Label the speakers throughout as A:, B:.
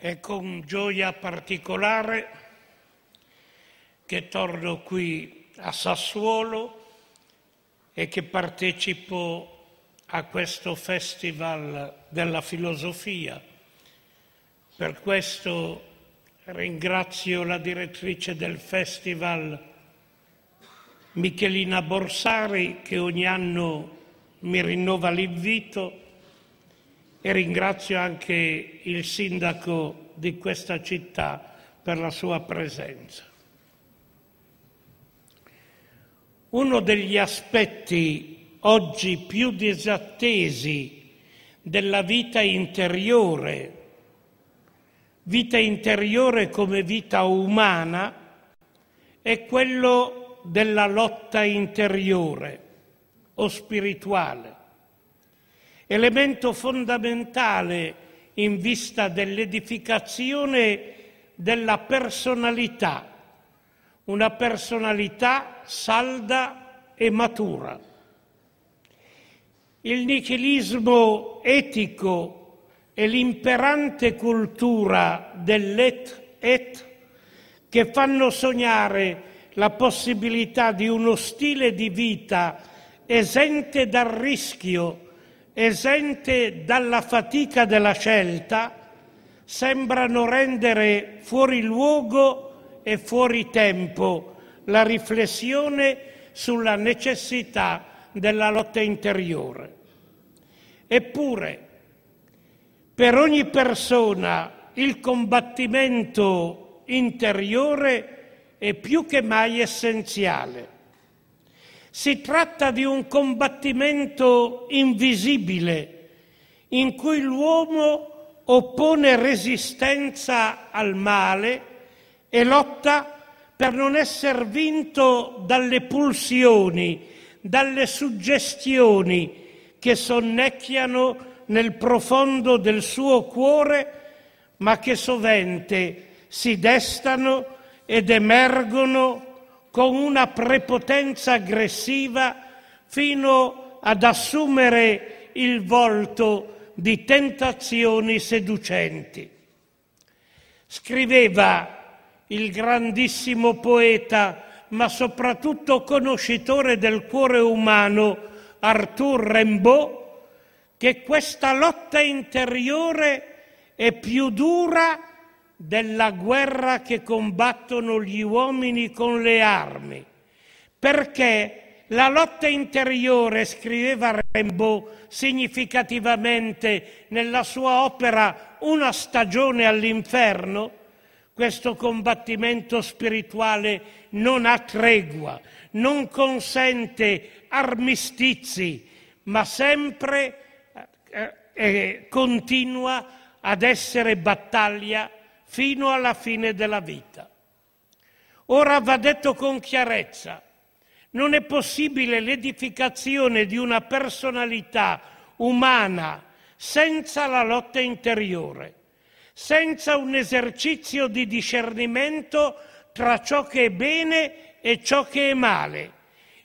A: È con gioia particolare che torno qui a Sassuolo e che partecipo a questo Festival della Filosofia. Per questo ringrazio la direttrice del Festival, Michelina Borsari, che ogni anno mi rinnova l'invito e ringrazio anche il sindaco di questa città per la sua presenza. Uno degli aspetti oggi più disattesi della vita interiore, vita interiore come vita umana, è quello della lotta interiore o spirituale elemento fondamentale in vista dell'edificazione della personalità, una personalità salda e matura. Il nichilismo etico e l'imperante cultura dell'et et che fanno sognare la possibilità di uno stile di vita esente dal rischio esente dalla fatica della scelta, sembrano rendere fuori luogo e fuori tempo la riflessione sulla necessità della lotta interiore. Eppure, per ogni persona il combattimento interiore è più che mai essenziale si tratta di un combattimento invisibile in cui l'uomo oppone resistenza al male e lotta per non essere vinto dalle pulsioni, dalle suggestioni che sonnecchiano nel profondo del suo cuore, ma che sovente si destano ed emergono con una prepotenza aggressiva fino ad assumere il volto di tentazioni seducenti. Scriveva il grandissimo poeta, ma soprattutto conoscitore del cuore umano, Arthur Rimbaud, che questa lotta interiore è più dura della guerra che combattono gli uomini con le armi, perché la lotta interiore, scriveva Rimbaud significativamente nella sua opera Una stagione all'inferno, questo combattimento spirituale non ha tregua, non consente armistizi, ma sempre eh, eh, continua ad essere battaglia fino alla fine della vita. Ora va detto con chiarezza, non è possibile l'edificazione di una personalità umana senza la lotta interiore, senza un esercizio di discernimento tra ciò che è bene e ciò che è male,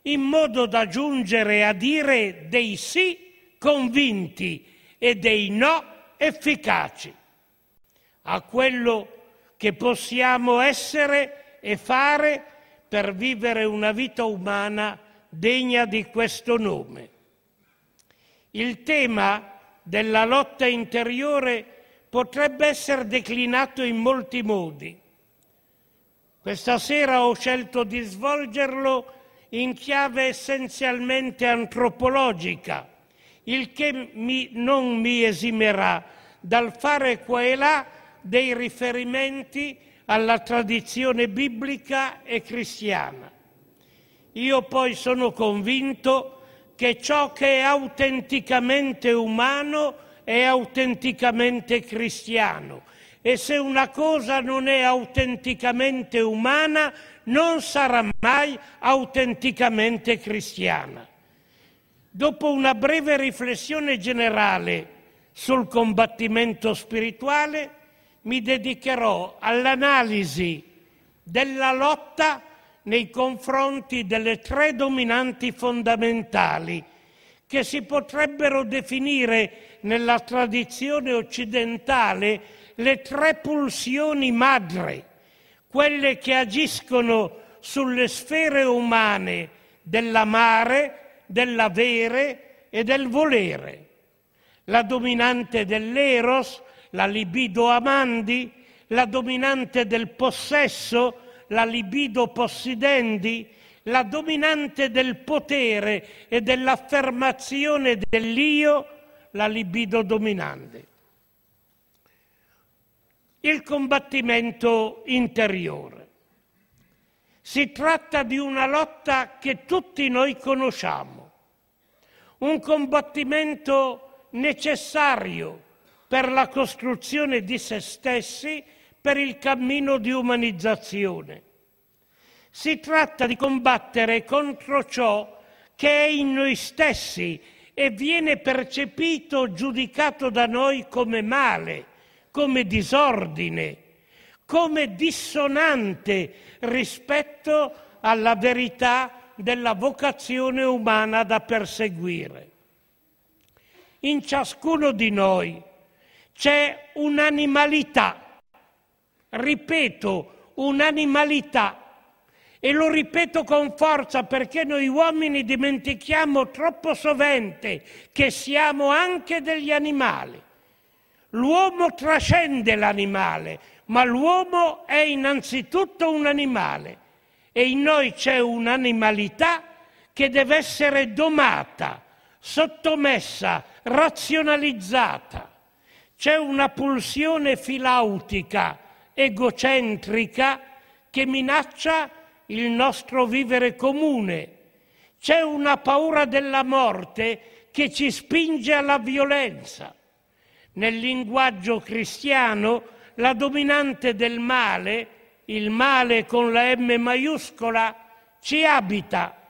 A: in modo da giungere a dire dei sì convinti e dei no efficaci a quello che possiamo essere e fare per vivere una vita umana degna di questo nome. Il tema della lotta interiore potrebbe essere declinato in molti modi. Questa sera ho scelto di svolgerlo in chiave essenzialmente antropologica, il che mi, non mi esimerà dal fare qua e là dei riferimenti alla tradizione biblica e cristiana. Io poi sono convinto che ciò che è autenticamente umano è autenticamente cristiano e se una cosa non è autenticamente umana non sarà mai autenticamente cristiana. Dopo una breve riflessione generale sul combattimento spirituale, mi dedicherò all'analisi della lotta nei confronti delle tre dominanti fondamentali che si potrebbero definire nella tradizione occidentale le tre pulsioni madre, quelle che agiscono sulle sfere umane dell'amare, dell'avere e del volere. La dominante dell'eros, la libido amandi, la dominante del possesso, la libido possidendi, la dominante del potere e dell'affermazione dell'io, la libido dominante. Il combattimento interiore. Si tratta di una lotta che tutti noi conosciamo, un combattimento necessario per la costruzione di se stessi, per il cammino di umanizzazione. Si tratta di combattere contro ciò che è in noi stessi e viene percepito, giudicato da noi come male, come disordine, come dissonante rispetto alla verità della vocazione umana da perseguire. In ciascuno di noi c'è un'animalità, ripeto, un'animalità, e lo ripeto con forza perché noi uomini dimentichiamo troppo sovente che siamo anche degli animali. L'uomo trascende l'animale, ma l'uomo è innanzitutto un animale e in noi c'è un'animalità che deve essere domata, sottomessa, razionalizzata. C'è una pulsione filautica, egocentrica, che minaccia il nostro vivere comune. C'è una paura della morte che ci spinge alla violenza. Nel linguaggio cristiano la dominante del male, il male con la M maiuscola, ci abita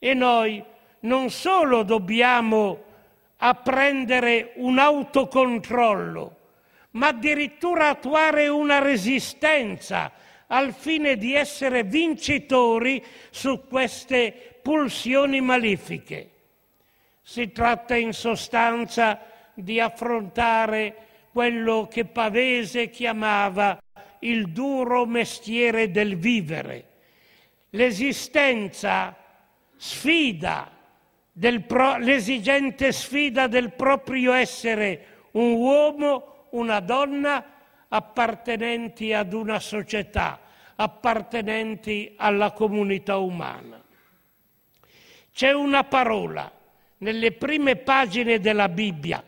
A: e noi non solo dobbiamo apprendere un autocontrollo, ma addirittura attuare una resistenza al fine di essere vincitori su queste pulsioni malefiche. Si tratta in sostanza di affrontare quello che Pavese chiamava il duro mestiere del vivere. L'esistenza sfida, pro, l'esigente sfida del proprio essere un uomo, una donna appartenenti ad una società, appartenenti alla comunità umana. C'è una parola nelle prime pagine della Bibbia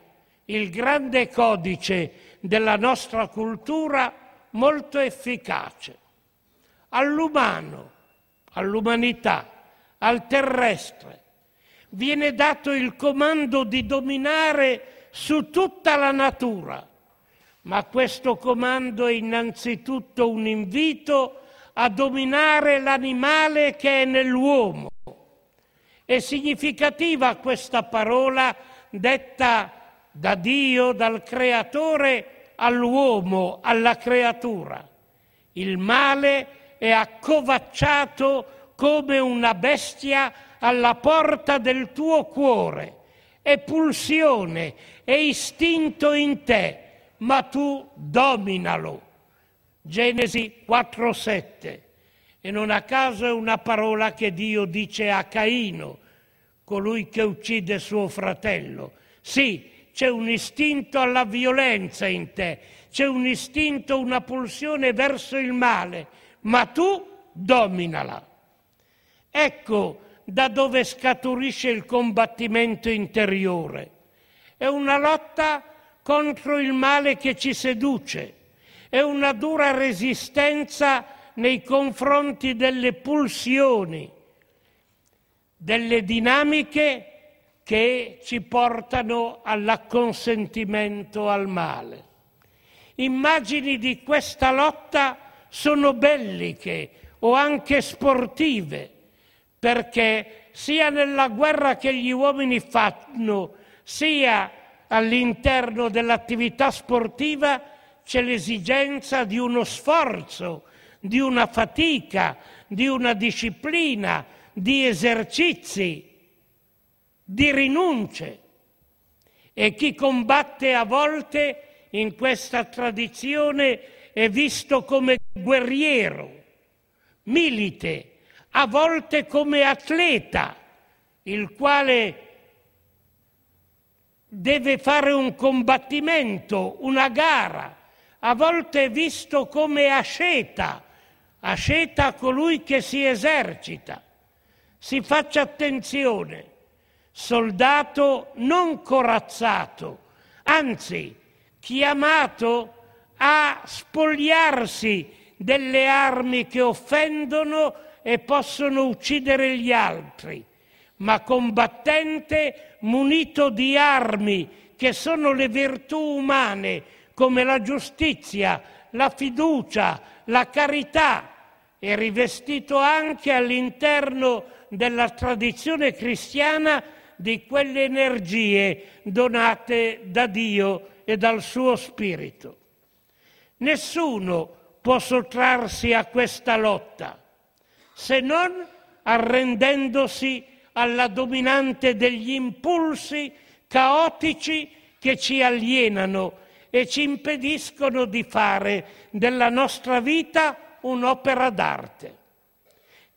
A: il grande codice della nostra cultura molto efficace. All'umano, all'umanità, al terrestre, viene dato il comando di dominare su tutta la natura, ma questo comando è innanzitutto un invito a dominare l'animale che è nell'uomo. È significativa questa parola detta da Dio, dal creatore all'uomo, alla creatura. Il male è accovacciato come una bestia alla porta del tuo cuore. È pulsione, è istinto in te, ma tu dominalo. Genesi 4:7. E non a caso è una parola che Dio dice a Caino, colui che uccide suo fratello. Sì, c'è un istinto alla violenza in te, c'è un istinto, una pulsione verso il male, ma tu dominala. Ecco da dove scaturisce il combattimento interiore. È una lotta contro il male che ci seduce, è una dura resistenza nei confronti delle pulsioni, delle dinamiche che ci portano all'acconsentimento al male. Immagini di questa lotta sono belliche o anche sportive, perché sia nella guerra che gli uomini fanno, sia all'interno dell'attività sportiva c'è l'esigenza di uno sforzo, di una fatica, di una disciplina, di esercizi di rinunce. E chi combatte a volte in questa tradizione è visto come guerriero, milite, a volte come atleta, il quale deve fare un combattimento, una gara, a volte visto come asceta, asceta colui che si esercita. Si faccia attenzione, soldato non corazzato, anzi chiamato a spogliarsi delle armi che offendono e possono uccidere gli altri, ma combattente munito di armi che sono le virtù umane come la giustizia, la fiducia, la carità e rivestito anche all'interno della tradizione cristiana di quelle energie donate da Dio e dal suo Spirito. Nessuno può sottrarsi a questa lotta se non arrendendosi alla dominante degli impulsi caotici che ci alienano e ci impediscono di fare della nostra vita un'opera d'arte.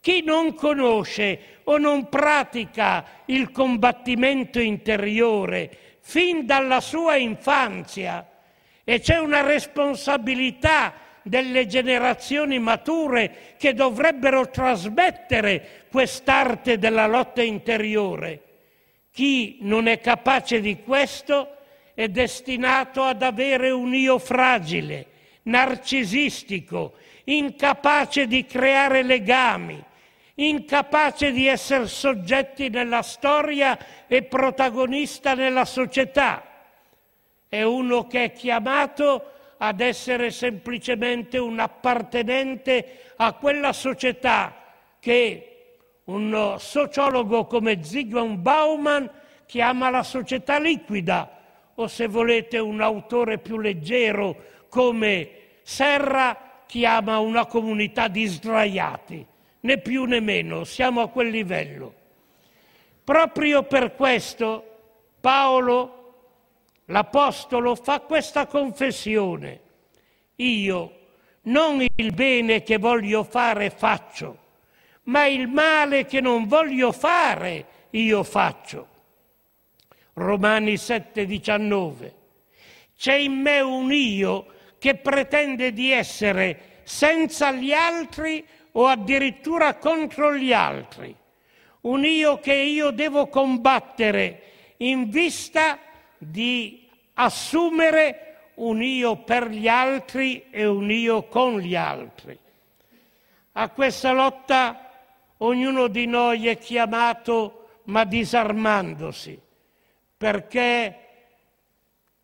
A: Chi non conosce o non pratica il combattimento interiore fin dalla sua infanzia e c'è una responsabilità delle generazioni mature che dovrebbero trasmettere quest'arte della lotta interiore. Chi non è capace di questo è destinato ad avere un io fragile, narcisistico, incapace di creare legami, incapace di essere soggetti nella storia e protagonista nella società. È uno che è chiamato ad essere semplicemente un appartenente a quella società che un sociologo come Zygmunt Bauman chiama la società liquida o se volete un autore più leggero come Serra chiama una comunità di sdraiati, né più né meno, siamo a quel livello. Proprio per questo Paolo l'Apostolo fa questa confessione. Io non il bene che voglio fare faccio, ma il male che non voglio fare io faccio. Romani 7:19. C'è in me un io che pretende di essere senza gli altri o addirittura contro gli altri. Un io che io devo combattere in vista di assumere un io per gli altri e un io con gli altri. A questa lotta ognuno di noi è chiamato, ma disarmandosi, perché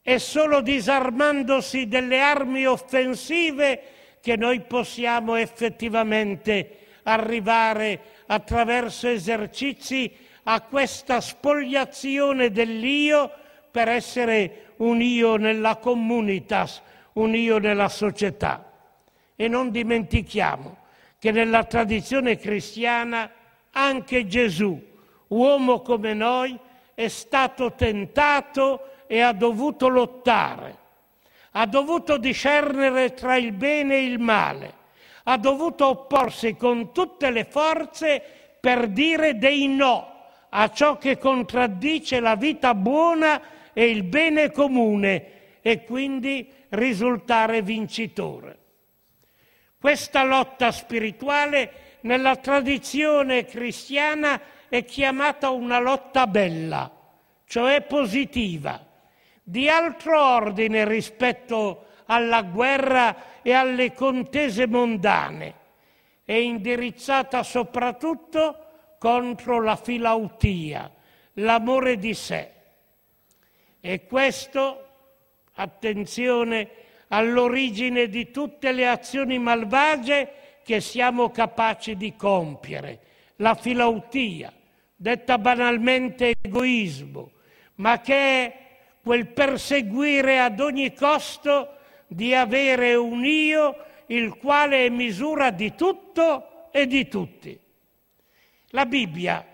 A: è solo disarmandosi delle armi offensive che noi possiamo effettivamente arrivare attraverso esercizi a questa spogliazione dell'io per essere un io nella comunitas, un io nella società. E non dimentichiamo che nella tradizione cristiana anche Gesù, uomo come noi, è stato tentato e ha dovuto lottare, ha dovuto discernere tra il bene e il male, ha dovuto opporsi con tutte le forze per dire dei no a ciò che contraddice la vita buona e il bene comune e quindi risultare vincitore. Questa lotta spirituale nella tradizione cristiana è chiamata una lotta bella, cioè positiva, di altro ordine rispetto alla guerra e alle contese mondane, è indirizzata soprattutto contro la filautia, l'amore di sé e questo, attenzione, all'origine di tutte le azioni malvagie che siamo capaci di compiere. La filautia, detta banalmente egoismo, ma che è quel perseguire ad ogni costo di avere un io il quale è misura di tutto e di tutti. La Bibbia,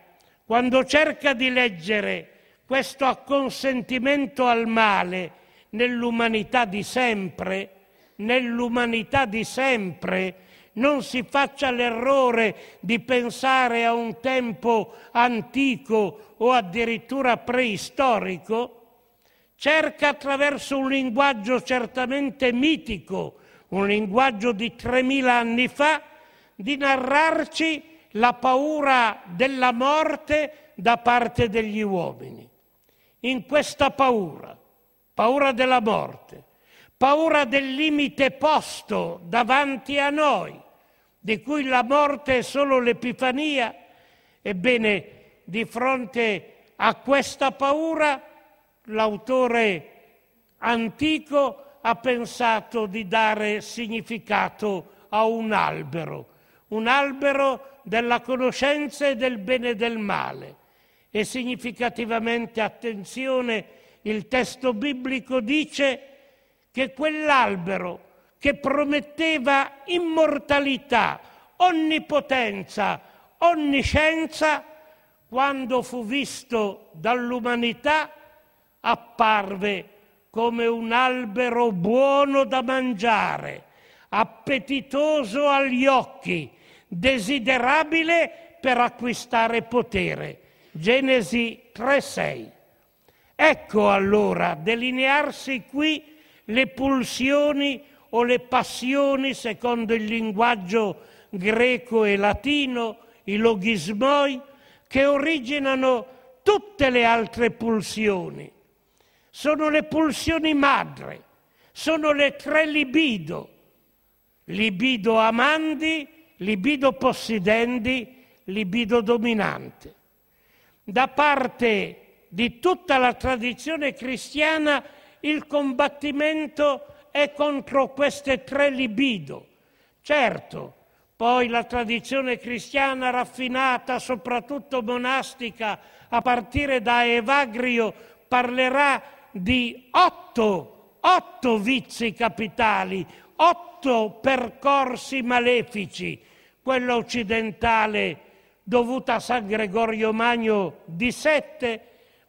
A: quando cerca di leggere questo acconsentimento al male nell'umanità di sempre, nell'umanità di sempre, non si faccia l'errore di pensare a un tempo antico o addirittura preistorico, cerca attraverso un linguaggio certamente mitico, un linguaggio di 3000 anni fa, di narrarci la paura della morte da parte degli uomini. In questa paura, paura della morte, paura del limite posto davanti a noi, di cui la morte è solo l'epifania, ebbene, di fronte a questa paura, l'autore antico ha pensato di dare significato a un albero, un albero della conoscenza e del bene e del male. E significativamente, attenzione, il testo biblico dice che quell'albero che prometteva immortalità, onnipotenza, onniscienza, quando fu visto dall'umanità, apparve come un albero buono da mangiare, appetitoso agli occhi, desiderabile per acquistare potere. Genesi 3:6. Ecco allora delinearsi qui le pulsioni o le passioni secondo il linguaggio greco e latino, i logismoi, che originano tutte le altre pulsioni. Sono le pulsioni madre, sono le tre libido, libido amandi, libido possidendi, libido dominante. Da parte di tutta la tradizione cristiana il combattimento è contro queste tre libido. Certo, poi la tradizione cristiana raffinata, soprattutto monastica, a partire da Evagrio, parlerà di otto, otto vizi capitali, otto percorsi malefici. Quello occidentale dovuta a San Gregorio Magno di sette,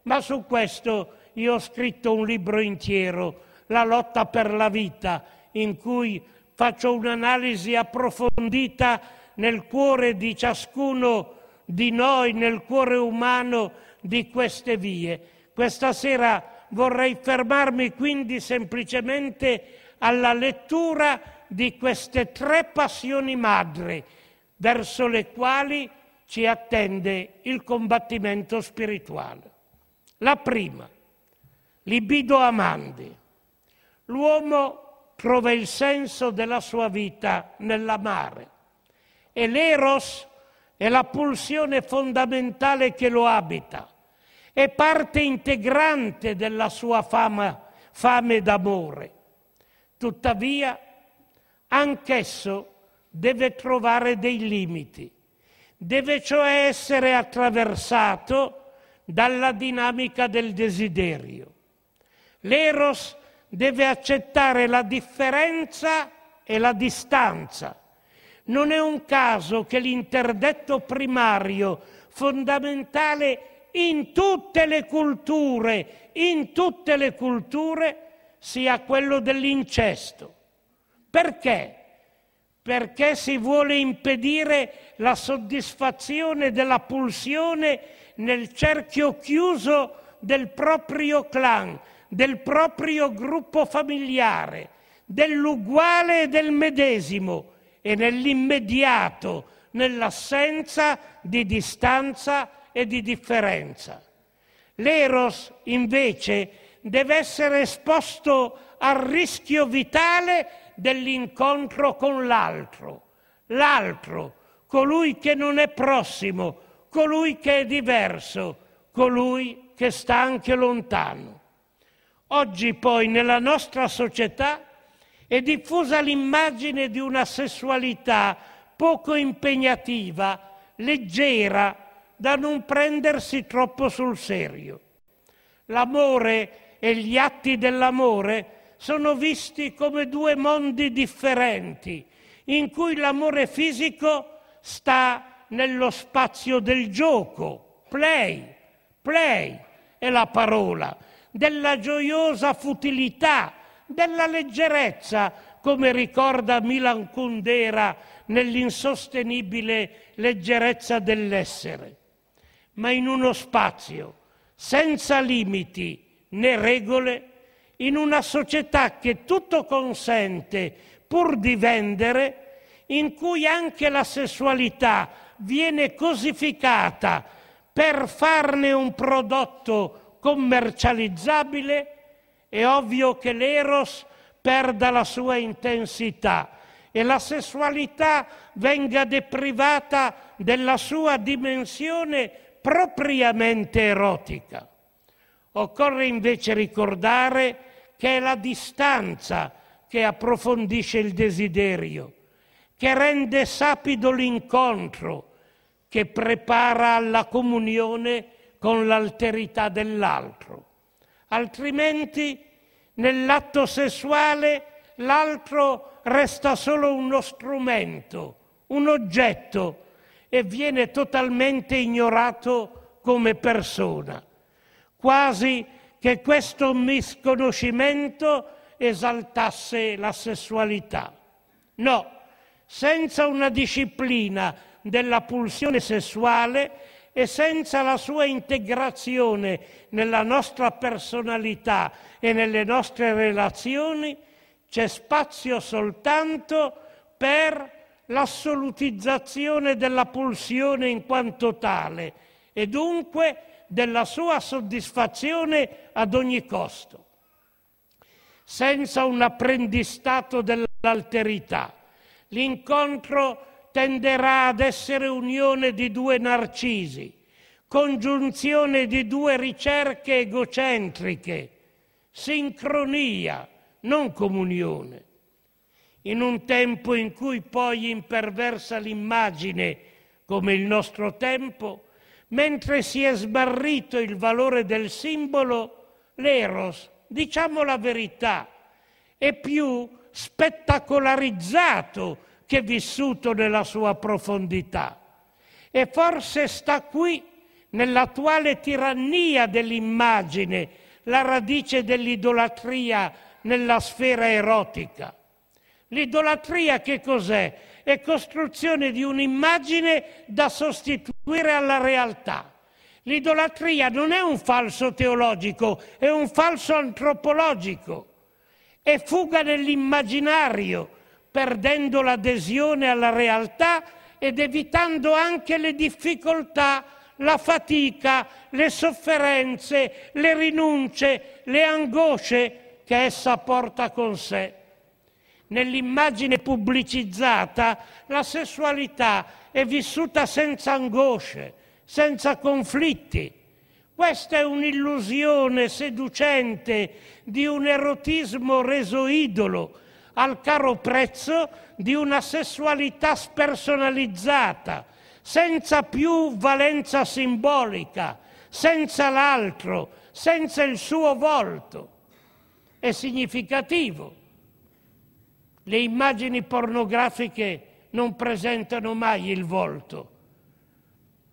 A: ma su questo io ho scritto un libro intero, La lotta per la vita, in cui faccio un'analisi approfondita nel cuore di ciascuno di noi, nel cuore umano di queste vie. Questa sera vorrei fermarmi quindi semplicemente alla lettura di queste tre passioni madri verso le quali ci attende il combattimento spirituale. La prima, libido amandi. L'uomo trova il senso della sua vita nell'amare e l'eros è la pulsione fondamentale che lo abita, è parte integrante della sua fama, fame d'amore. Tuttavia, anch'esso deve trovare dei limiti, deve cioè essere attraversato dalla dinamica del desiderio. L'eros deve accettare la differenza e la distanza. Non è un caso che l'interdetto primario, fondamentale in tutte le culture, in tutte le culture, sia quello dell'incesto. Perché? Perché si vuole impedire la soddisfazione della pulsione nel cerchio chiuso del proprio clan, del proprio gruppo familiare, dell'uguale e del medesimo e nell'immediato, nell'assenza di distanza e di differenza. L'eros invece deve essere esposto al rischio vitale dell'incontro con l'altro, l'altro, colui che non è prossimo, colui che è diverso, colui che sta anche lontano. Oggi poi nella nostra società è diffusa l'immagine di una sessualità poco impegnativa, leggera, da non prendersi troppo sul serio. L'amore e gli atti dell'amore sono visti come due mondi differenti, in cui l'amore fisico sta nello spazio del gioco, play, play è la parola, della gioiosa futilità, della leggerezza, come ricorda Milan Kundera nell'insostenibile leggerezza dell'essere, ma in uno spazio senza limiti né regole, in una società che tutto consente pur di vendere, in cui anche la sessualità viene cosificata per farne un prodotto commercializzabile, è ovvio che l'eros perda la sua intensità e la sessualità venga deprivata della sua dimensione propriamente erotica. Occorre invece ricordare che è la distanza che approfondisce il desiderio, che rende sapido l'incontro, che prepara alla comunione con l'alterità dell'altro. Altrimenti nell'atto sessuale l'altro resta solo uno strumento, un oggetto e viene totalmente ignorato come persona, quasi che questo misconoscimento esaltasse la sessualità. No, senza una disciplina della pulsione sessuale e senza la sua integrazione nella nostra personalità e nelle nostre relazioni, c'è spazio soltanto per l'assolutizzazione della pulsione in quanto tale e dunque della sua soddisfazione ad ogni costo. Senza un apprendistato dell'alterità, l'incontro tenderà ad essere unione di due narcisi, congiunzione di due ricerche egocentriche, sincronia, non comunione. In un tempo in cui poi imperversa l'immagine, come il nostro tempo, mentre si è sbarrito il valore del simbolo, l'eros, diciamo la verità, è più spettacolarizzato che vissuto nella sua profondità. E forse sta qui, nell'attuale tirannia dell'immagine, la radice dell'idolatria nella sfera erotica. L'idolatria che cos'è? È costruzione di un'immagine da sostituire alla realtà. L'idolatria non è un falso teologico, è un falso antropologico. È fuga nell'immaginario, perdendo l'adesione alla realtà ed evitando anche le difficoltà, la fatica, le sofferenze, le rinunce, le angosce che essa porta con sé. Nell'immagine pubblicizzata la sessualità è vissuta senza angosce, senza conflitti. Questa è un'illusione seducente di un erotismo reso idolo al caro prezzo di una sessualità spersonalizzata, senza più valenza simbolica, senza l'altro, senza il suo volto è significativo. Le immagini pornografiche non presentano mai il volto,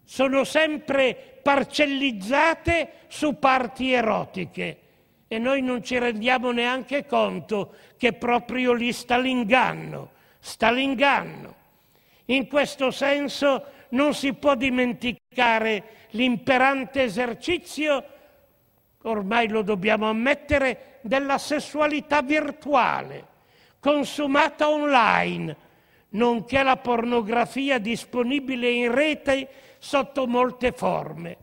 A: sono sempre parcellizzate su parti erotiche e noi non ci rendiamo neanche conto che proprio lì sta l'inganno, sta l'inganno. In questo senso non si può dimenticare l'imperante esercizio ormai lo dobbiamo ammettere, della sessualità virtuale, consumata online, nonché la pornografia disponibile in rete sotto molte forme.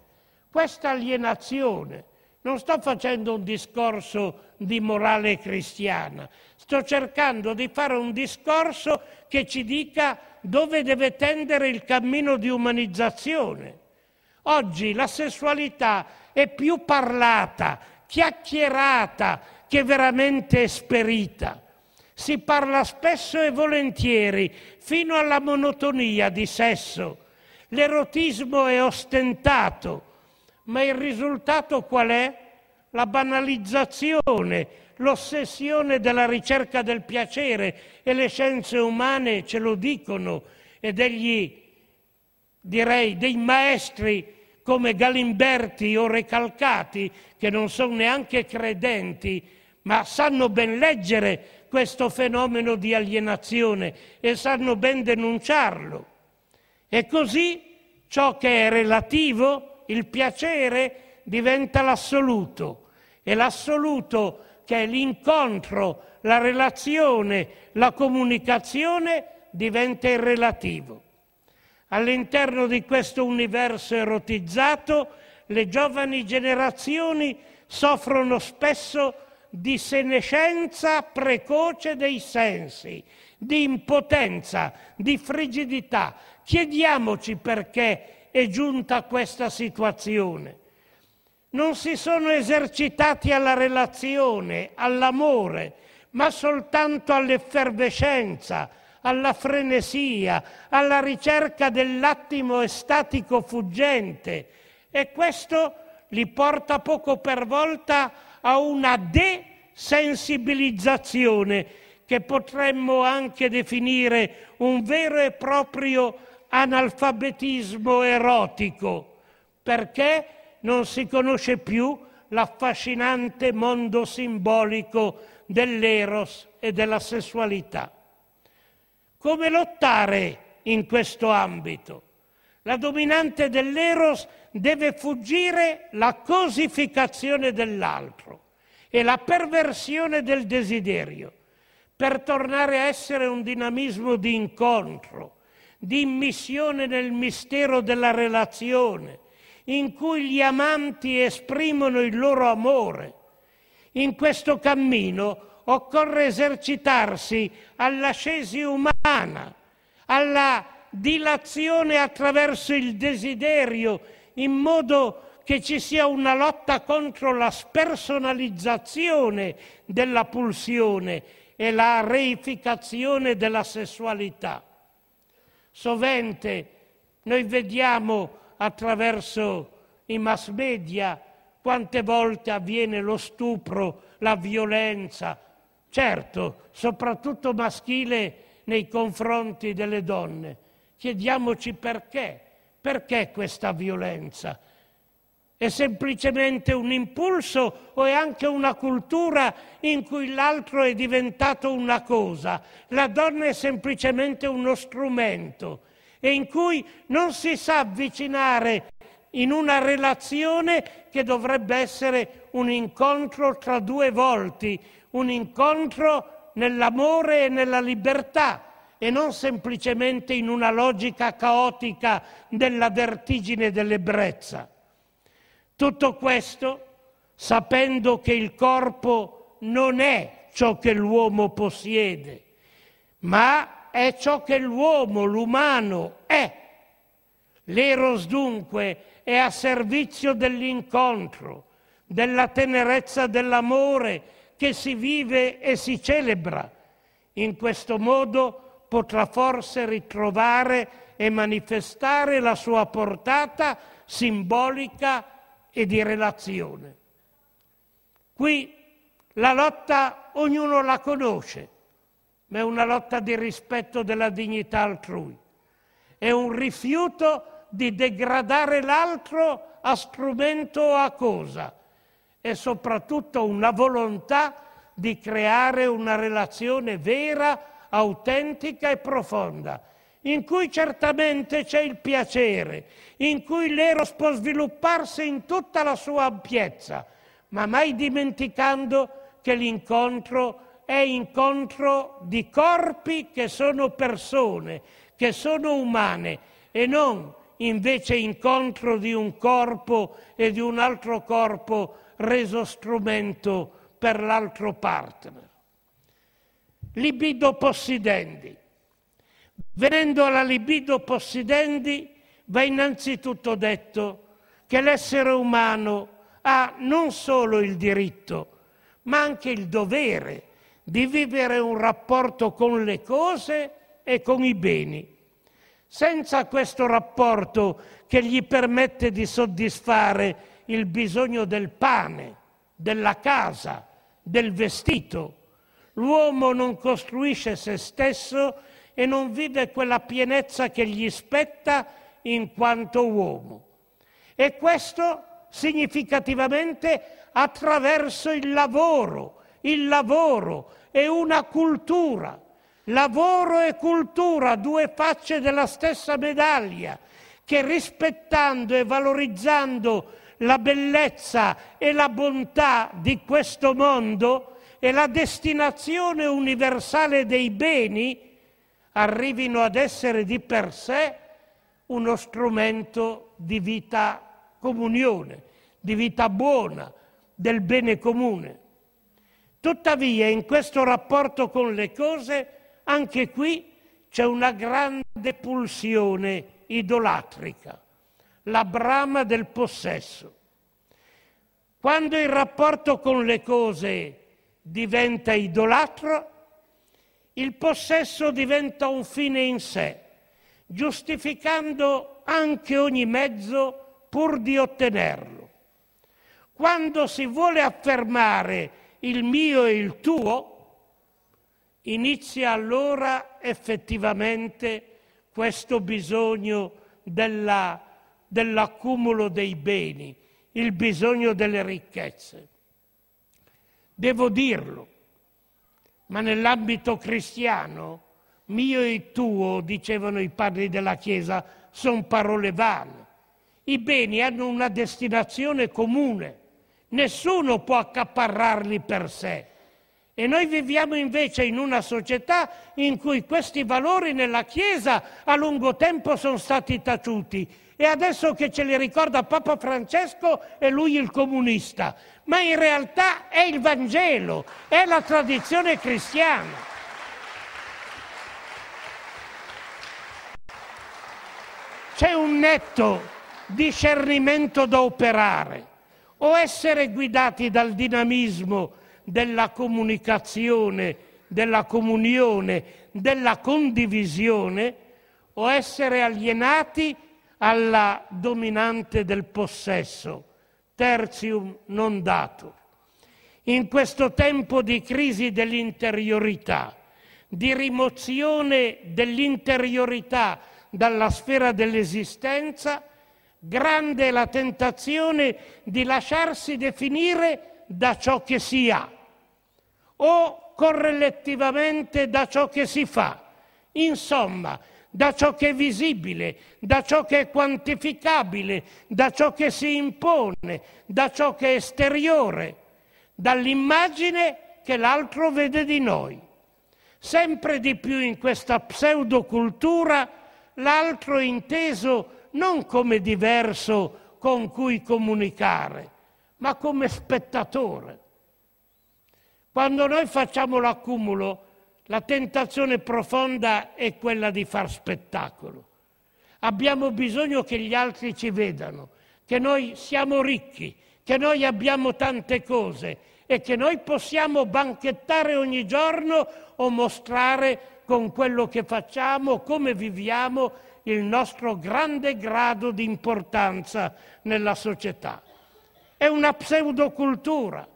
A: Questa alienazione, non sto facendo un discorso di morale cristiana, sto cercando di fare un discorso che ci dica dove deve tendere il cammino di umanizzazione. Oggi la sessualità è più parlata, chiacchierata che veramente esperita. Si parla spesso e volentieri, fino alla monotonia di sesso. L'erotismo è ostentato, ma il risultato qual è? La banalizzazione, l'ossessione della ricerca del piacere e le scienze umane ce lo dicono e degli, direi, dei maestri come Galimberti o Recalcati, che non sono neanche credenti, ma sanno ben leggere questo fenomeno di alienazione e sanno ben denunciarlo. E così ciò che è relativo, il piacere, diventa l'assoluto e l'assoluto che è l'incontro, la relazione, la comunicazione, diventa il relativo. All'interno di questo universo erotizzato, le giovani generazioni soffrono spesso di senescenza precoce dei sensi, di impotenza, di frigidità. Chiediamoci perché è giunta questa situazione. Non si sono esercitati alla relazione, all'amore, ma soltanto all'effervescenza, alla frenesia, alla ricerca dell'attimo estatico fuggente e questo li porta poco per volta a una desensibilizzazione che potremmo anche definire un vero e proprio analfabetismo erotico, perché non si conosce più l'affascinante mondo simbolico dell'eros e della sessualità. Come lottare in questo ambito? La dominante dell'eros deve fuggire la cosificazione dell'altro e la perversione del desiderio per tornare a essere un dinamismo di incontro, di immissione nel mistero della relazione, in cui gli amanti esprimono il loro amore. In questo cammino occorre esercitarsi all'ascesi umana, alla dilazione attraverso il desiderio, in modo che ci sia una lotta contro la spersonalizzazione della pulsione e la reificazione della sessualità. Sovente noi vediamo attraverso i mass media quante volte avviene lo stupro, la violenza, certo, soprattutto maschile nei confronti delle donne. Chiediamoci perché, perché questa violenza? È semplicemente un impulso o è anche una cultura in cui l'altro è diventato una cosa? La donna è semplicemente uno strumento e in cui non si sa avvicinare in una relazione che dovrebbe essere un incontro tra due volti, un incontro nell'amore e nella libertà e non semplicemente in una logica caotica della vertigine dell'ebbrezza. Tutto questo sapendo che il corpo non è ciò che l'uomo possiede, ma è ciò che l'uomo, l'umano, è. L'eros dunque è a servizio dell'incontro, della tenerezza dell'amore che si vive e si celebra. In questo modo potrà forse ritrovare e manifestare la sua portata simbolica e di relazione. Qui la lotta ognuno la conosce, ma è una lotta di rispetto della dignità altrui. È un rifiuto di degradare l'altro a strumento o a cosa e soprattutto una volontà di creare una relazione vera, autentica e profonda, in cui certamente c'è il piacere, in cui l'eros può svilupparsi in tutta la sua ampiezza, ma mai dimenticando che l'incontro è incontro di corpi che sono persone, che sono umane e non invece incontro di un corpo e di un altro corpo reso strumento per l'altro partner. Libido possidendi. Venendo alla libido possidendi, va innanzitutto detto che l'essere umano ha non solo il diritto, ma anche il dovere di vivere un rapporto con le cose e con i beni senza questo rapporto che gli permette di soddisfare il bisogno del pane, della casa, del vestito, l'uomo non costruisce se stesso e non vive quella pienezza che gli spetta in quanto uomo. E questo significativamente attraverso il lavoro. Il lavoro è una cultura. Lavoro e cultura, due facce della stessa medaglia, che rispettando e valorizzando la bellezza e la bontà di questo mondo e la destinazione universale dei beni arrivino ad essere di per sé uno strumento di vita comunione, di vita buona, del bene comune. Tuttavia in questo rapporto con le cose, anche qui c'è una grande pulsione idolatrica, la brama del possesso. Quando il rapporto con le cose diventa idolatro, il possesso diventa un fine in sé, giustificando anche ogni mezzo pur di ottenerlo. Quando si vuole affermare il mio e il tuo, inizia allora effettivamente questo bisogno della, dell'accumulo dei beni, il bisogno delle ricchezze. Devo dirlo, ma nell'ambito cristiano, mio e tuo, dicevano i padri della Chiesa, sono parole vane. I beni hanno una destinazione comune, nessuno può accaparrarli per sé. E noi viviamo invece in una società in cui questi valori nella Chiesa a lungo tempo sono stati taciuti e adesso che ce li ricorda Papa Francesco è lui il comunista, ma in realtà è il Vangelo, è la tradizione cristiana. C'è un netto discernimento da operare, o essere guidati dal dinamismo della comunicazione, della comunione, della condivisione, o essere alienati alla dominante del possesso, tertium non dato. In questo tempo di crisi dell'interiorità, di rimozione dell'interiorità dalla sfera dell'esistenza, grande è la tentazione di lasciarsi definire da ciò che si ha o correlettivamente da ciò che si fa. Insomma, da ciò che è visibile, da ciò che è quantificabile, da ciò che si impone, da ciò che è esteriore, dall'immagine che l'altro vede di noi. Sempre di più in questa pseudocultura l'altro è inteso non come diverso con cui comunicare, ma come spettatore. Quando noi facciamo l'accumulo, la tentazione profonda è quella di far spettacolo. Abbiamo bisogno che gli altri ci vedano, che noi siamo ricchi, che noi abbiamo tante cose e che noi possiamo banchettare ogni giorno o mostrare con quello che facciamo, come viviamo, il nostro grande grado di importanza nella società. È una pseudocultura.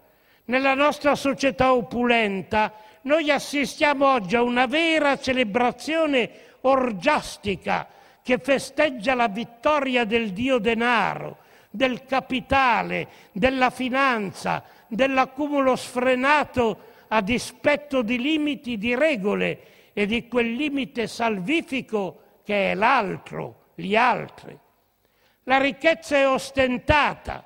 A: Nella nostra società opulenta noi assistiamo oggi a una vera celebrazione orgiastica che festeggia la vittoria del Dio denaro, del capitale, della finanza, dell'accumulo sfrenato a dispetto di limiti, di regole e di quel limite salvifico che è l'altro, gli altri. La ricchezza è ostentata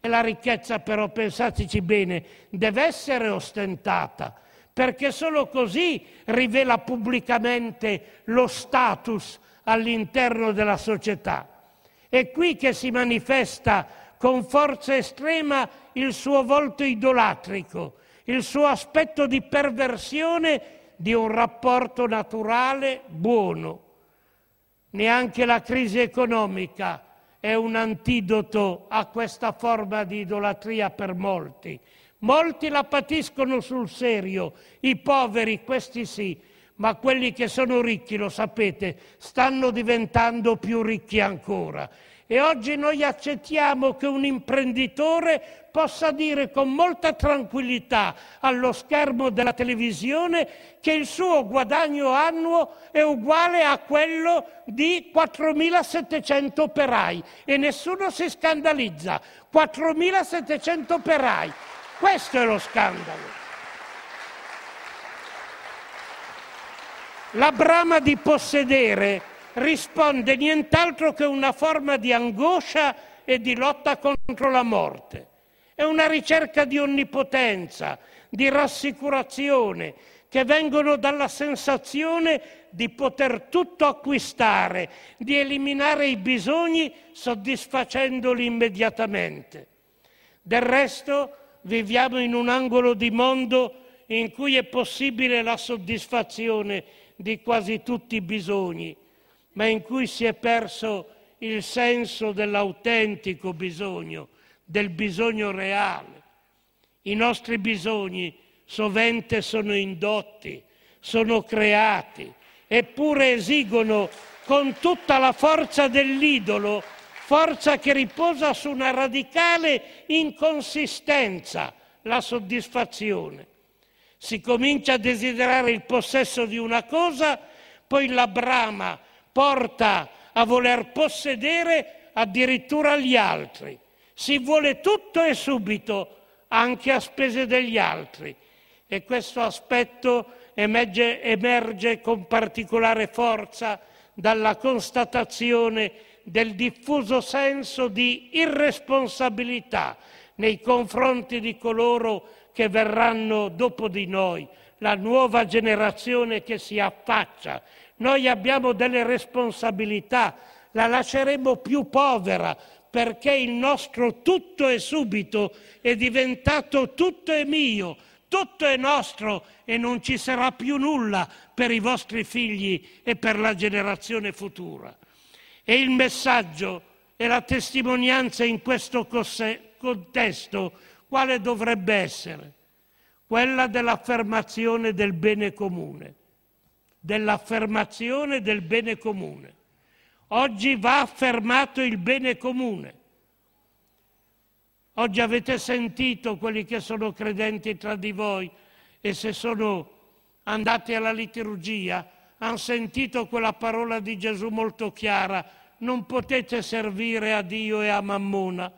A: e la ricchezza però, pensateci bene, deve essere ostentata perché solo così rivela pubblicamente lo status all'interno della società. È qui che si manifesta con forza estrema il suo volto idolatrico, il suo aspetto di perversione di un rapporto naturale buono. Neanche la crisi economica è un antidoto a questa forma di idolatria per molti. Molti la patiscono sul serio, i poveri, questi sì, ma quelli che sono ricchi, lo sapete, stanno diventando più ricchi ancora. E oggi noi accettiamo che un imprenditore possa dire con molta tranquillità allo schermo della televisione che il suo guadagno annuo è uguale a quello di 4.700 operai e nessuno si scandalizza. 4.700 operai. Questo è lo scandalo. La brama di possedere risponde nient'altro che una forma di angoscia e di lotta contro la morte. È una ricerca di onnipotenza, di rassicurazione, che vengono dalla sensazione di poter tutto acquistare, di eliminare i bisogni soddisfacendoli immediatamente. Del resto viviamo in un angolo di mondo in cui è possibile la soddisfazione di quasi tutti i bisogni, ma in cui si è perso il senso dell'autentico bisogno, del bisogno reale. I nostri bisogni sovente sono indotti, sono creati, eppure esigono con tutta la forza dell'idolo, forza che riposa su una radicale inconsistenza, la soddisfazione. Si comincia a desiderare il possesso di una cosa, poi la brama porta a voler possedere addirittura gli altri. Si vuole tutto e subito, anche a spese degli altri. E questo aspetto emerge, emerge con particolare forza dalla constatazione del diffuso senso di irresponsabilità nei confronti di coloro che verranno dopo di noi, la nuova generazione che si affaccia. Noi abbiamo delle responsabilità, la lasceremo più povera perché il nostro tutto è subito è diventato tutto è mio, tutto è nostro e non ci sarà più nulla per i vostri figli e per la generazione futura. E il messaggio e la testimonianza in questo contesto quale dovrebbe essere? Quella dell'affermazione del bene comune, dell'affermazione del bene comune. Oggi va affermato il bene comune. Oggi avete sentito quelli che sono credenti tra di voi e se sono andati alla liturgia hanno sentito quella parola di Gesù molto chiara, non potete servire a Dio e a Mammona,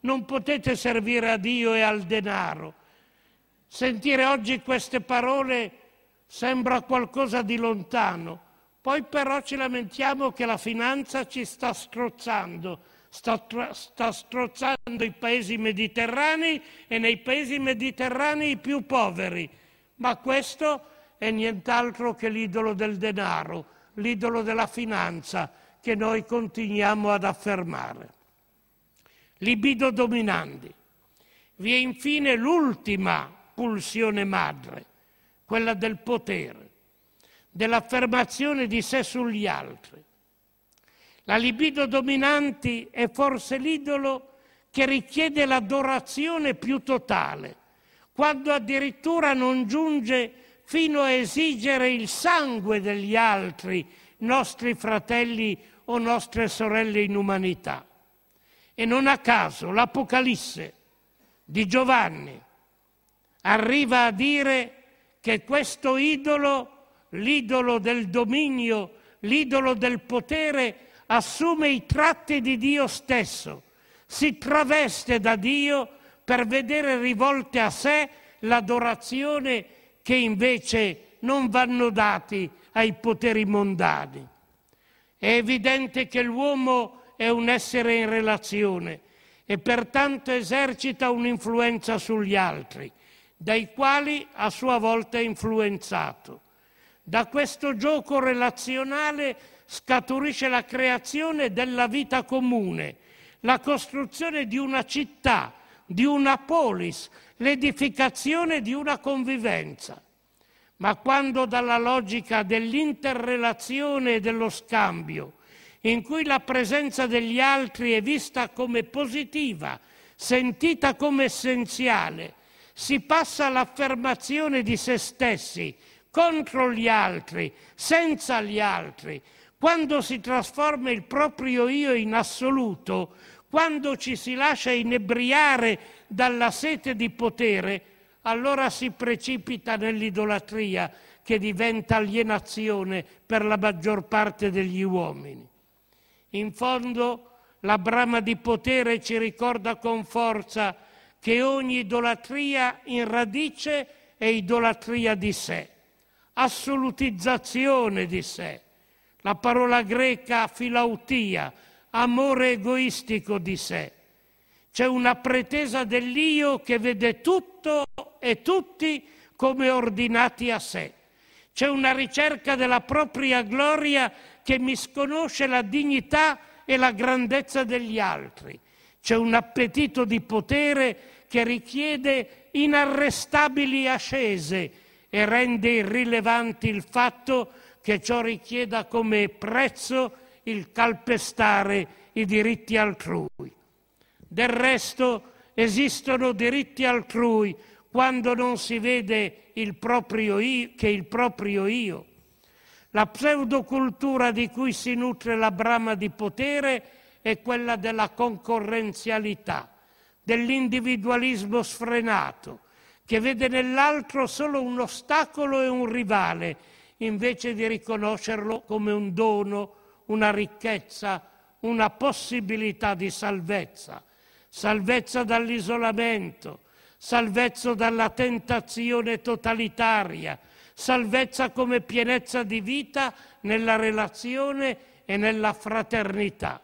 A: non potete servire a Dio e al denaro. Sentire oggi queste parole sembra qualcosa di lontano, poi però ci lamentiamo che la finanza ci sta strozzando, sta, sta strozzando i paesi mediterranei e nei paesi mediterranei i più poveri. Ma questo è nient'altro che l'idolo del denaro, l'idolo della finanza che noi continuiamo ad affermare libido dominandi. Vi è infine l'ultima pulsione madre, quella del potere, dell'affermazione di sé sugli altri. La libido dominanti è forse l'idolo che richiede l'adorazione più totale, quando addirittura non giunge fino a esigere il sangue degli altri, nostri fratelli o nostre sorelle in umanità. E non a caso l'Apocalisse di Giovanni arriva a dire che questo idolo, l'idolo del dominio, l'idolo del potere, assume i tratti di Dio stesso, si traveste da Dio per vedere rivolte a sé l'adorazione che invece non vanno dati ai poteri mondani. È evidente che l'uomo è un essere in relazione e pertanto esercita un'influenza sugli altri, dai quali a sua volta è influenzato. Da questo gioco relazionale scaturisce la creazione della vita comune, la costruzione di una città, di una polis, l'edificazione di una convivenza. Ma quando dalla logica dell'interrelazione e dello scambio in cui la presenza degli altri è vista come positiva, sentita come essenziale, si passa all'affermazione di se stessi contro gli altri, senza gli altri, quando si trasforma il proprio io in assoluto, quando ci si lascia inebriare dalla sete di potere, allora si precipita nell'idolatria che diventa alienazione per la maggior parte degli uomini. In fondo, la brama di potere ci ricorda con forza che ogni idolatria in radice è idolatria di sé, assolutizzazione di sé. La parola greca filautia, amore egoistico di sé. C'è una pretesa dell'io che vede tutto e tutti come ordinati a sé. C'è una ricerca della propria gloria che misconosce la dignità e la grandezza degli altri. C'è un appetito di potere che richiede inarrestabili ascese e rende irrilevanti il fatto che ciò richieda come prezzo il calpestare i diritti altrui. Del resto esistono diritti altrui quando non si vede il proprio io, che il proprio io. La pseudocultura di cui si nutre la brama di potere è quella della concorrenzialità, dell'individualismo sfrenato, che vede nell'altro solo un ostacolo e un rivale, invece di riconoscerlo come un dono, una ricchezza, una possibilità di salvezza, salvezza dall'isolamento, salvezza dalla tentazione totalitaria, salvezza come pienezza di vita nella relazione e nella fraternità.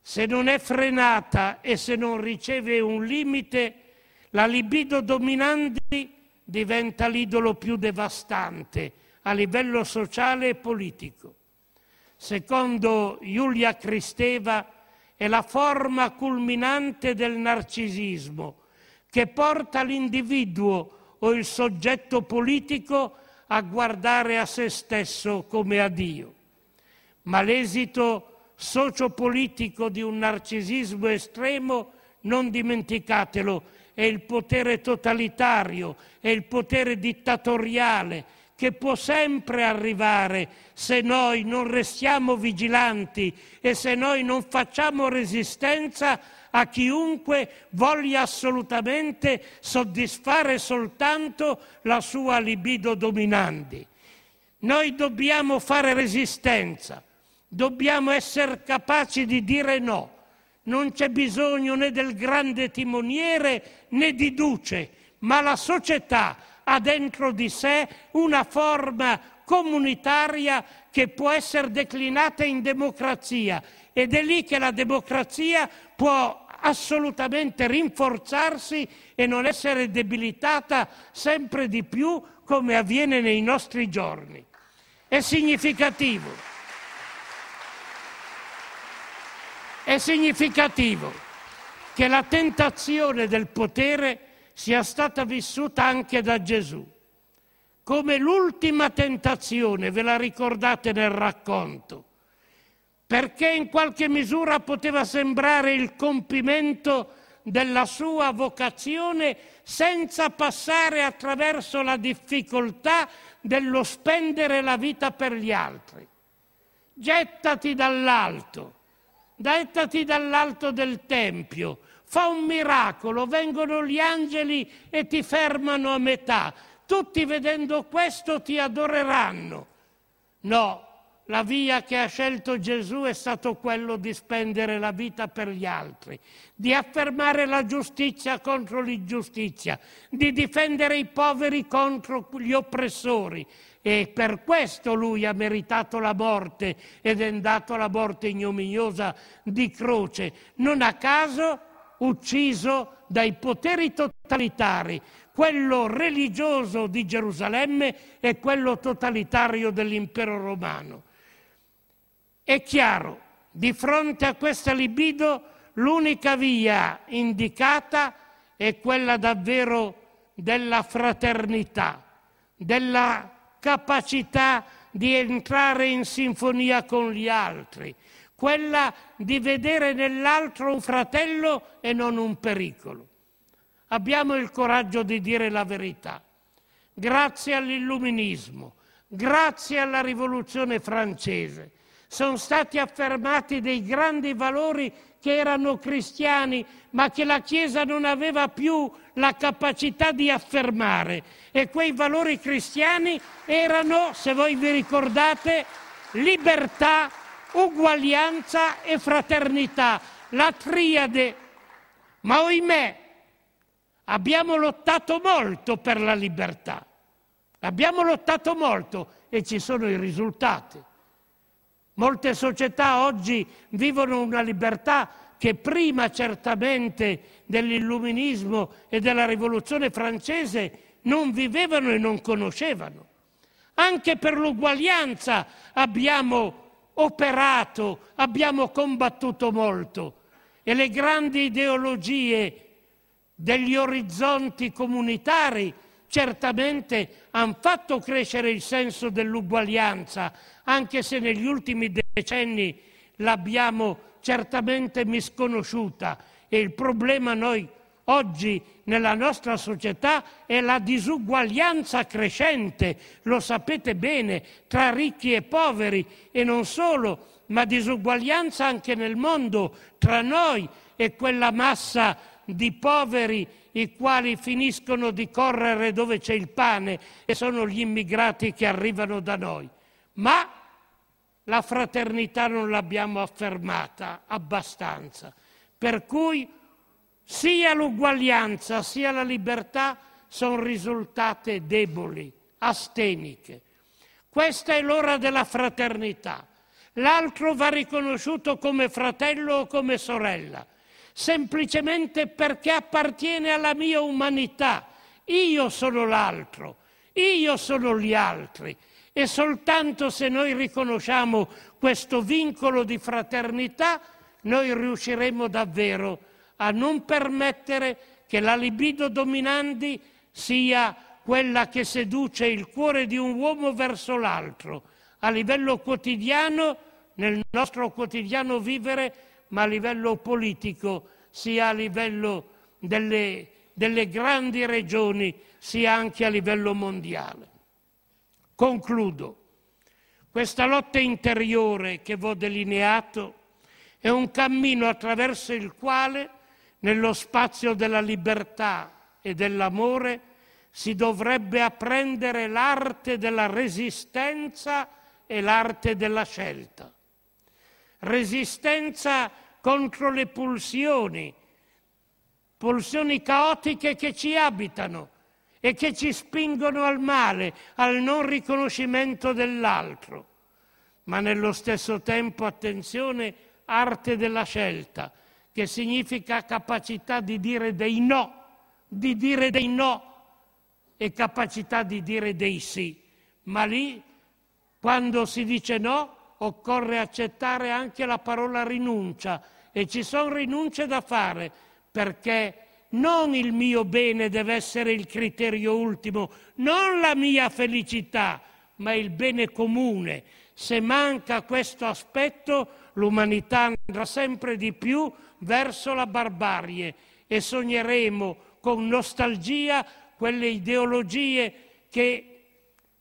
A: Se non è frenata e se non riceve un limite, la libido dominante diventa l'idolo più devastante a livello sociale e politico. Secondo Giulia Cristeva è la forma culminante del narcisismo che porta l'individuo o il soggetto politico a guardare a se stesso come a Dio. Ma l'esito sociopolitico di un narcisismo estremo, non dimenticatelo, è il potere totalitario, è il potere dittatoriale che può sempre arrivare se noi non restiamo vigilanti e se noi non facciamo resistenza a chiunque voglia assolutamente soddisfare soltanto la sua libido dominante. Noi dobbiamo fare resistenza, dobbiamo essere capaci di dire no. Non c'è bisogno né del grande timoniere né di duce, ma la società ha dentro di sé una forma comunitaria che può essere declinata in democrazia ed è lì che la democrazia può assolutamente rinforzarsi e non essere debilitata sempre di più come avviene nei nostri giorni. È significativo. È significativo che la tentazione del potere sia stata vissuta anche da Gesù. Come l'ultima tentazione, ve la ricordate nel racconto? perché in qualche misura poteva sembrare il compimento della sua vocazione senza passare attraverso la difficoltà dello spendere la vita per gli altri. Gettati dall'alto, gettati dall'alto del Tempio, fa un miracolo, vengono gli angeli e ti fermano a metà. Tutti vedendo questo ti adoreranno. No, la via che ha scelto Gesù è stato quello di spendere la vita per gli altri, di affermare la giustizia contro l'ingiustizia, di difendere i poveri contro gli oppressori. E per questo lui ha meritato la morte ed è andato alla morte ignominiosa di croce, non a caso ucciso dai poteri totalitari, quello religioso di Gerusalemme e quello totalitario dell'impero romano. È chiaro, di fronte a questa libido l'unica via indicata è quella davvero della fraternità, della capacità di entrare in sinfonia con gli altri, quella di vedere nell'altro un fratello e non un pericolo. Abbiamo il coraggio di dire la verità. Grazie all'illuminismo, grazie alla rivoluzione francese. Sono stati affermati dei grandi valori che erano cristiani, ma che la Chiesa non aveva più la capacità di affermare. E quei valori cristiani erano, se voi vi ricordate, libertà, uguaglianza e fraternità, la triade. Ma ohimè, abbiamo lottato molto per la libertà. Abbiamo lottato molto e ci sono i risultati. Molte società oggi vivono una libertà che prima certamente dell'illuminismo e della rivoluzione francese non vivevano e non conoscevano. Anche per l'uguaglianza abbiamo operato, abbiamo combattuto molto e le grandi ideologie degli orizzonti comunitari certamente hanno fatto crescere il senso dell'uguaglianza, anche se negli ultimi decenni l'abbiamo certamente misconosciuta. E il problema noi oggi nella nostra società è la disuguaglianza crescente, lo sapete bene, tra ricchi e poveri e non solo, ma disuguaglianza anche nel mondo tra noi e quella massa di poveri i quali finiscono di correre dove c'è il pane e sono gli immigrati che arrivano da noi. Ma la fraternità non l'abbiamo affermata abbastanza. Per cui sia l'uguaglianza sia la libertà sono risultate deboli, asteniche. Questa è l'ora della fraternità. L'altro va riconosciuto come fratello o come sorella semplicemente perché appartiene alla mia umanità. Io sono l'altro, io sono gli altri. E soltanto se noi riconosciamo questo vincolo di fraternità, noi riusciremo davvero a non permettere che la libido dominante sia quella che seduce il cuore di un uomo verso l'altro, a livello quotidiano, nel nostro quotidiano vivere, ma a livello politico, sia a livello delle, delle grandi regioni, sia anche a livello mondiale. Concludo. Questa lotta interiore che vi ho delineato è un cammino attraverso il quale, nello spazio della libertà e dell'amore, si dovrebbe apprendere l'arte della resistenza e l'arte della scelta. Resistenza contro le pulsioni, pulsioni caotiche che ci abitano e che ci spingono al male, al non riconoscimento dell'altro. Ma nello stesso tempo, attenzione, arte della scelta, che significa capacità di dire dei no, di dire dei no e capacità di dire dei sì. Ma lì, quando si dice no, occorre accettare anche la parola rinuncia e ci sono rinunce da fare perché non il mio bene deve essere il criterio ultimo, non la mia felicità, ma il bene comune. Se manca questo aspetto, l'umanità andrà sempre di più verso la barbarie e sogneremo con nostalgia quelle ideologie che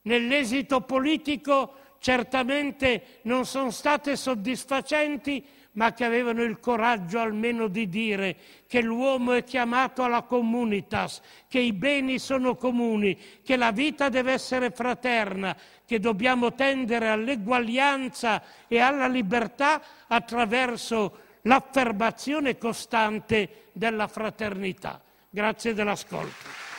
A: nell'esito politico certamente non sono state soddisfacenti, ma che avevano il coraggio almeno di dire che l'uomo è chiamato alla communitas, che i beni sono comuni, che la vita deve essere fraterna, che dobbiamo tendere all'eguaglianza e alla libertà attraverso l'affermazione costante della fraternità. Grazie dell'ascolto.